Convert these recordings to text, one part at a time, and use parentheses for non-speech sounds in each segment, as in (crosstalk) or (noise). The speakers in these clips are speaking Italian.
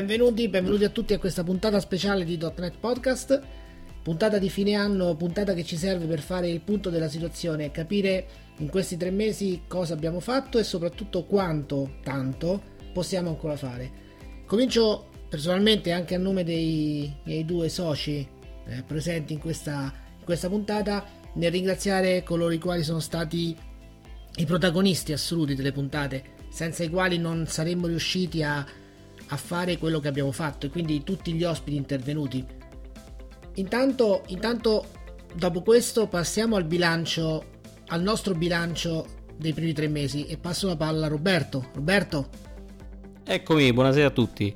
Benvenuti, benvenuti a tutti a questa puntata speciale di .NET Podcast. Puntata di fine anno, puntata che ci serve per fare il punto della situazione capire in questi tre mesi cosa abbiamo fatto e soprattutto quanto, tanto, possiamo ancora fare. Comincio personalmente anche a nome dei miei due soci eh, presenti in questa, in questa puntata nel ringraziare coloro i quali sono stati i protagonisti assoluti delle puntate, senza i quali non saremmo riusciti a a fare quello che abbiamo fatto e quindi tutti gli ospiti intervenuti. Intanto, intanto dopo questo passiamo al bilancio, al nostro bilancio dei primi tre mesi e passo la palla a Roberto. Roberto. Eccomi, buonasera a tutti.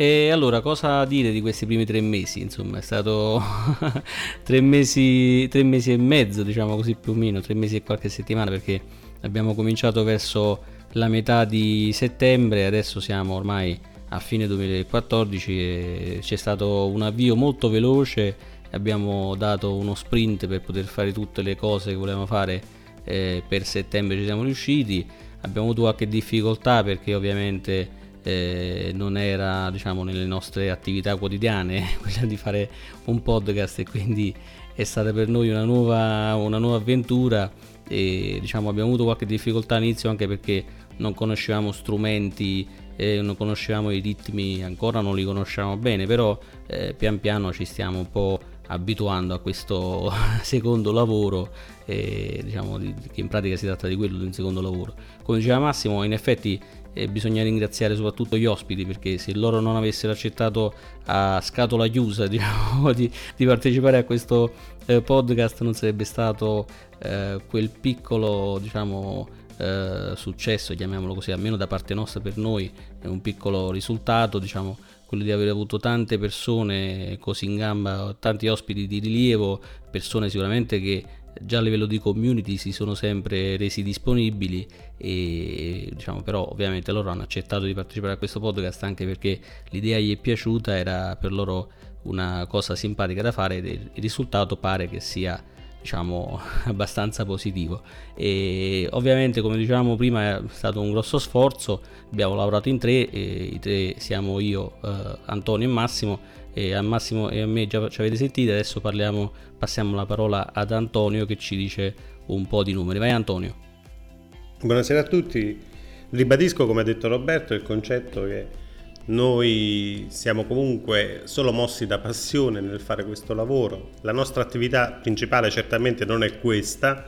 E allora, cosa dire di questi primi tre mesi? Insomma, è stato (laughs) tre, mesi, tre mesi e mezzo, diciamo così più o meno, tre mesi e qualche settimana perché abbiamo cominciato verso la metà di settembre, adesso siamo ormai a fine 2014 c'è stato un avvio molto veloce abbiamo dato uno sprint per poter fare tutte le cose che volevamo fare eh, per settembre ci siamo riusciti. Abbiamo avuto qualche difficoltà perché ovviamente eh, non era diciamo nelle nostre attività quotidiane (laughs) quella di fare un podcast e quindi è stata per noi una nuova, una nuova avventura. E diciamo abbiamo avuto qualche difficoltà all'inizio anche perché non conoscevamo strumenti eh, non conoscevamo i ritmi, ancora non li conosciamo bene, però eh, pian piano ci stiamo un po' abituando a questo (laughs) secondo lavoro, eh, diciamo di, che in pratica si tratta di quello di un secondo lavoro. Come diceva Massimo, in effetti eh, bisogna ringraziare soprattutto gli ospiti perché se loro non avessero accettato a scatola chiusa (laughs) diciamo, di, di, partecipare a questo eh, podcast non sarebbe stato eh, quel piccolo diciamo eh, successo, chiamiamolo così, almeno da parte nostra per noi è un piccolo risultato, diciamo, quello di aver avuto tante persone così in gamba, tanti ospiti di rilievo, persone sicuramente che già a livello di community si sono sempre resi disponibili e diciamo però ovviamente loro hanno accettato di partecipare a questo podcast anche perché l'idea gli è piaciuta era per loro una cosa simpatica da fare ed il risultato pare che sia diciamo (laughs) abbastanza positivo. E ovviamente come dicevamo prima è stato un grosso sforzo. Abbiamo lavorato in tre i tre siamo io eh, Antonio e Massimo. E a Massimo e a me già ci avete sentito adesso parliamo passiamo la parola ad Antonio che ci dice un po' di numeri. Vai Antonio. Buonasera a tutti. Ribadisco come ha detto Roberto il concetto che noi siamo comunque solo mossi da passione nel fare questo lavoro. La nostra attività principale certamente non è questa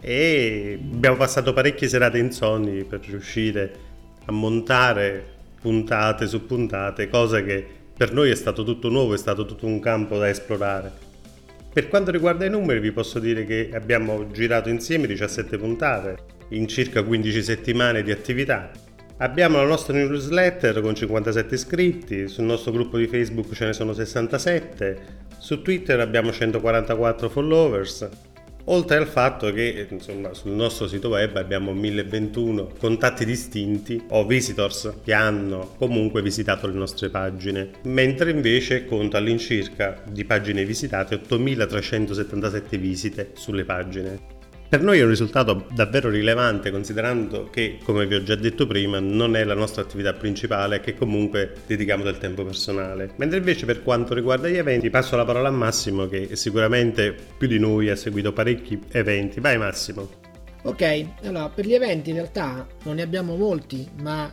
e abbiamo passato parecchie serate insonni per riuscire a montare puntate su puntate, cosa che per noi è stato tutto nuovo, è stato tutto un campo da esplorare. Per quanto riguarda i numeri vi posso dire che abbiamo girato insieme 17 puntate in circa 15 settimane di attività Abbiamo la nostra newsletter con 57 iscritti, sul nostro gruppo di Facebook ce ne sono 67, su Twitter abbiamo 144 followers, oltre al fatto che insomma, sul nostro sito web abbiamo 1021 contatti distinti o visitors che hanno comunque visitato le nostre pagine, mentre invece conta all'incirca di pagine visitate 8377 visite sulle pagine. Per noi è un risultato davvero rilevante considerando che, come vi ho già detto prima, non è la nostra attività principale che comunque dedichiamo del tempo personale. Mentre invece per quanto riguarda gli eventi passo la parola a Massimo che sicuramente più di noi ha seguito parecchi eventi. Vai Massimo. Ok, allora per gli eventi in realtà non ne abbiamo molti, ma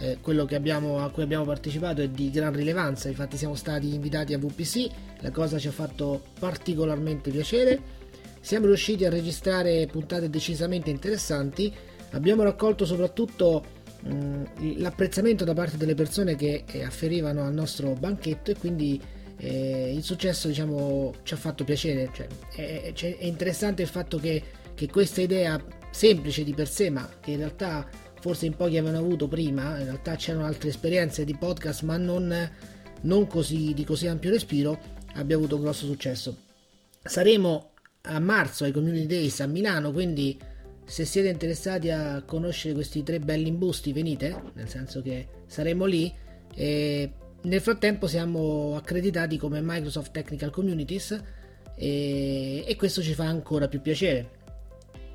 eh, quello abbiamo, a cui abbiamo partecipato è di gran rilevanza, infatti siamo stati invitati a VPC, la cosa ci ha fatto particolarmente piacere siamo riusciti a registrare puntate decisamente interessanti. Abbiamo raccolto soprattutto mh, l'apprezzamento da parte delle persone che eh, afferivano al nostro banchetto e quindi eh, il successo diciamo, ci ha fatto piacere. Cioè, è, è, interessante il fatto che, che questa idea semplice di per sé, ma che in realtà forse in pochi avevano avuto prima, in realtà c'erano altre esperienze di podcast, ma non, non così, di così ampio respiro, abbia avuto grosso successo. Saremo a marzo ai Community Days a Milano, quindi se siete interessati a conoscere questi tre belli imbusti venite, nel senso che saremo lì e nel frattempo siamo accreditati come Microsoft Technical Communities e, e questo ci fa ancora più piacere.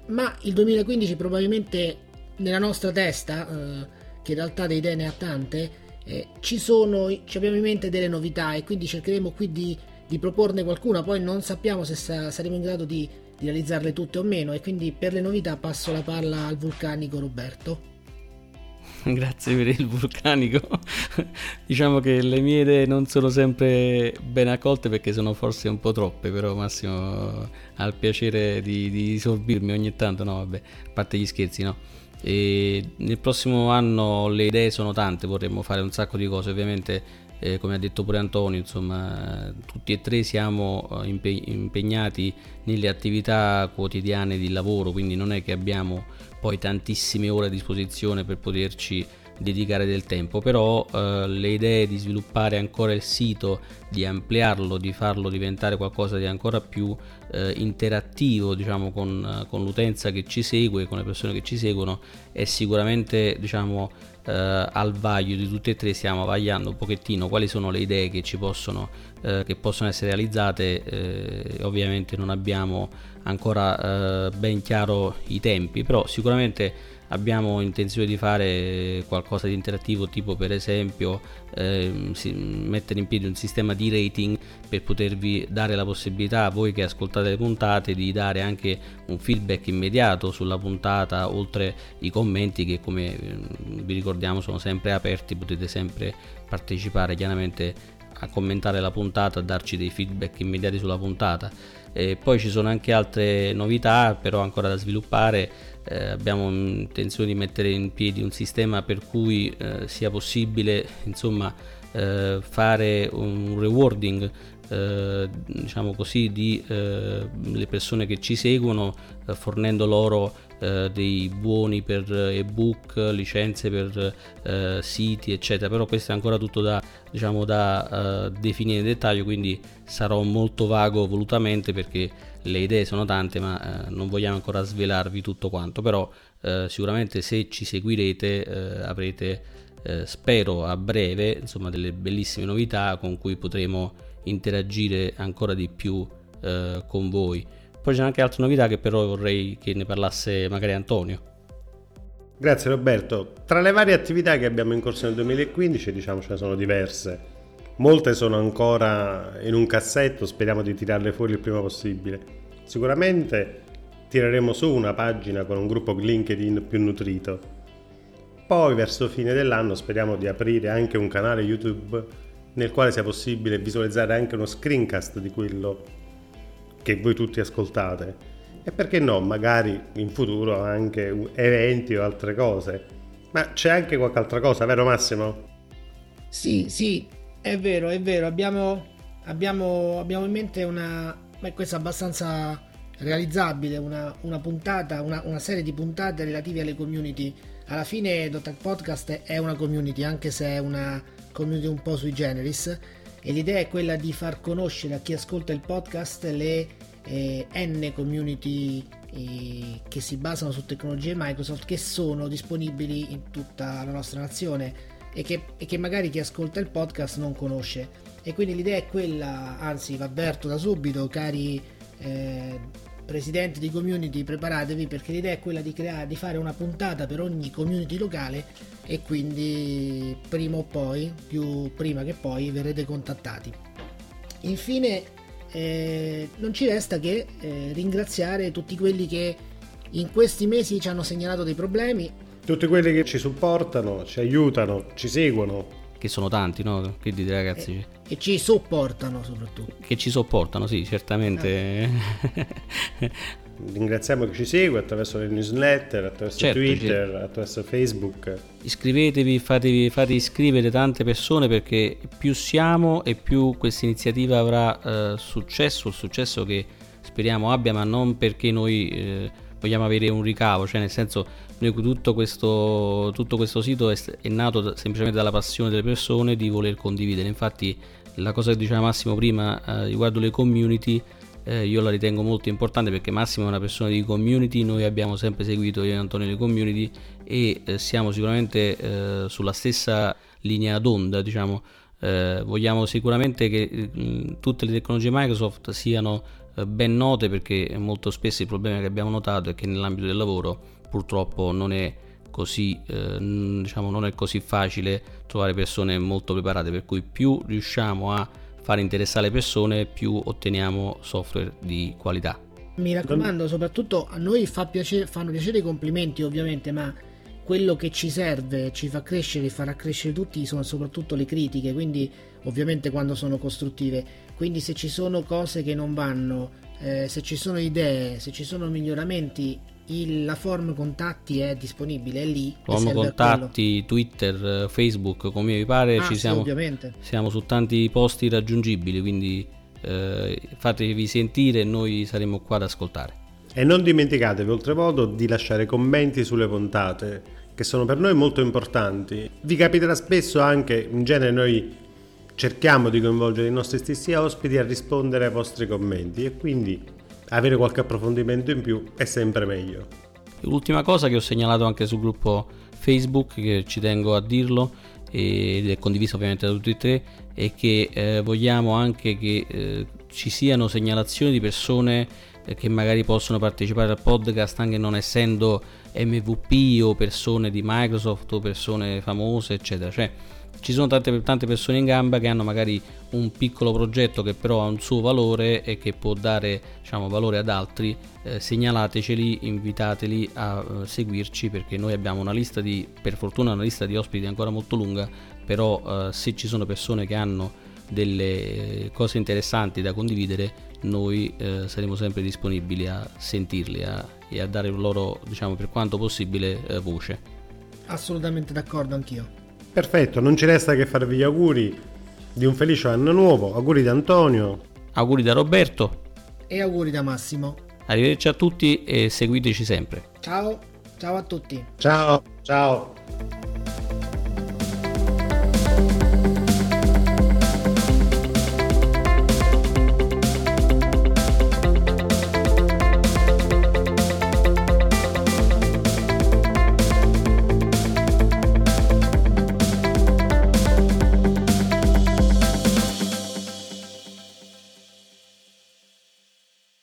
Ma il 2015 probabilmente nella nostra testa, eh, che in realtà di idee ne ha tante, eh, ci sono, ci abbiamo in mente delle novità e quindi cercheremo qui di, di proporne qualcuna, poi non sappiamo se sa, saremo in grado di, di realizzarle tutte o meno e quindi per le novità passo la palla al vulcanico Roberto. (laughs) Grazie per il vulcanico. (laughs) diciamo che le mie idee non sono sempre ben accolte perché sono forse un po' troppe, però Massimo ha il piacere di, di sorbirmi ogni tanto, no vabbè, a parte gli scherzi, no. E nel prossimo anno le idee sono tante, vorremmo fare un sacco di cose, ovviamente eh, come ha detto pure Antonio, insomma, tutti e tre siamo eh, impegnati nelle attività quotidiane di lavoro, quindi non è che abbiamo poi tantissime ore a disposizione per poterci dedicare del tempo, però eh, le idee di sviluppare ancora il sito, di ampliarlo, di farlo diventare qualcosa di ancora più eh, interattivo diciamo, con, con, l'utenza che ci segue, con le persone che ci seguono, è sicuramente diciamo, eh, al vaglio di tutti e tre, stiamo vagliando un pochettino quali sono le idee che ci possono, eh, che possono essere realizzate, eh, ovviamente non abbiamo ancora eh, ben chiaro i tempi, però sicuramente abbiamo intenzione di fare qualcosa di interattivo tipo per esempio eh, mettere in piedi un sistema di rating per potervi dare la possibilità a voi che ascoltate le puntate di dare anche un feedback immediato sulla puntata oltre i commenti che come vi ricordiamo sono sempre aperti potete sempre partecipare chiaramente a commentare la puntata a darci dei feedback immediati sulla puntata. E poi ci sono anche altre novità però ancora da sviluppare eh, abbiamo intenzione di mettere in piedi un sistema per cui eh, sia possibile insomma eh, fare un rewarding eh, diciamo così di eh, le persone che ci seguono eh, fornendo loro eh, dei buoni per ebook, licenze per eh, siti, eccetera. Però questo è ancora tutto da, diciamo, da uh, definire in dettaglio, quindi sarò molto vago volutamente perché le idee sono tante, ma uh, non vogliamo ancora svelarvi tutto quanto. Però uh, sicuramente se ci seguirete avrete, spero a breve, insomma, delle bellissime novità con cui potremo interagire ancora di più con voi. Poi c'è anche altre novità che però vorrei che ne parlasse magari Antonio. Grazie Roberto. Tra le varie attività che abbiamo in corso nel 2015, diciamo ce ne sono diverse. Molte sono ancora in un cassetto, speriamo di tirarle fuori il prima possibile. Sicuramente tireremo su una pagina con un gruppo LinkedIn più nutrito. Poi verso fine dell'anno speriamo di aprire anche un canale YouTube nel quale sia possibile visualizzare anche uno screencast di quello che voi tutti ascoltate e perché no, magari in futuro anche eventi o altre cose. Ma c'è anche qualche altra cosa, vero Massimo? Sì, sì, è vero, è vero, abbiamo, abbiamo, abbiamo in mente una... Beh, questa è abbastanza realizzabile, una, una puntata, una, una, serie di puntate relative alle community. Alla fine Dotag Podcast è una community, anche se è una community un po' sui generis e l'idea è quella di far conoscere a chi ascolta il podcast le eh, N community eh, che si basano su tecnologie Microsoft che sono disponibili in tutta la nostra nazione e che, e che magari chi ascolta il podcast non conosce. E quindi l'idea è quella anzi vi avverto da subito cari eh, presidenti di community preparatevi perché l'idea è quella di creare di fare una puntata per ogni community locale e quindi prima o poi più prima che poi verrete contattati infine eh, non ci resta che eh, ringraziare tutti quelli che in questi mesi ci hanno segnalato dei problemi tutti quelli che ci supportano ci aiutano ci seguono che sono tanti, no? Che dite ragazzi? E, e ci sopportano soprattutto. Che ci sopportano, sì, certamente. Ah. (laughs) Ringraziamo chi ci segue attraverso le newsletter, attraverso certo, Twitter, certo. attraverso Facebook. Iscrivetevi, fatevi, fate iscrivere tante persone perché più siamo e più questa iniziativa avrà eh, successo, il successo che speriamo abbia, ma non perché noi eh, vogliamo avere un ricavo, cioè nel senso noi tutto questo, tutto questo sito è, è nato semplicemente dalla passione delle persone di voler condividere, infatti la cosa che diceva Massimo prima eh, riguardo le community eh, io la ritengo molto importante perché Massimo è una persona di community, noi abbiamo sempre seguito io e Antonio le community e eh, siamo sicuramente eh, sulla stessa linea d'onda, diciamo. Eh, vogliamo sicuramente che mh, tutte le tecnologie Microsoft siano eh, ben note perché molto spesso il problema che abbiamo notato è che nell'ambito del lavoro purtroppo non è così eh, diciamo non è così facile trovare persone molto preparate per cui più riusciamo a fare interessare le persone più otteniamo software di qualità mi raccomando soprattutto a noi fa piacere, fanno piacere i complimenti ovviamente ma quello che ci serve, ci fa crescere e farà crescere tutti sono soprattutto le critiche, quindi ovviamente quando sono costruttive. Quindi se ci sono cose che non vanno, eh, se ci sono idee, se ci sono miglioramenti, il, la form contatti è disponibile, è lì. Form contatti, Twitter, Facebook, come vi pare, ah, ci sì, siamo, ovviamente. siamo su tanti posti raggiungibili, quindi eh, fatevi sentire e noi saremo qua ad ascoltare. E non dimenticatevi oltremodo di lasciare commenti sulle puntate, che sono per noi molto importanti. Vi capiterà spesso anche, in genere noi cerchiamo di coinvolgere i nostri stessi ospiti a rispondere ai vostri commenti e quindi avere qualche approfondimento in più è sempre meglio. L'ultima cosa che ho segnalato anche sul gruppo Facebook, che ci tengo a dirlo, ed è condiviso ovviamente da tutti e tre, è che eh, vogliamo anche che eh, ci siano segnalazioni di persone che magari possono partecipare al podcast anche non essendo MVP o persone di Microsoft o persone famose eccetera. Cioè ci sono tante, tante persone in gamba che hanno magari un piccolo progetto che però ha un suo valore e che può dare diciamo, valore ad altri eh, segnalateceli invitateli a uh, seguirci perché noi abbiamo una lista di per fortuna una lista di ospiti ancora molto lunga però uh, se ci sono persone che hanno delle cose interessanti da condividere noi eh, saremo sempre disponibili a sentirli a, e a dare loro, diciamo, per quanto possibile, eh, voce. Assolutamente d'accordo anch'io. Perfetto, non ci resta che farvi gli auguri di un felice anno nuovo, auguri da Antonio, auguri da Roberto e auguri da Massimo. Arrivederci a tutti e seguiteci sempre. Ciao, ciao a tutti. Ciao, ciao.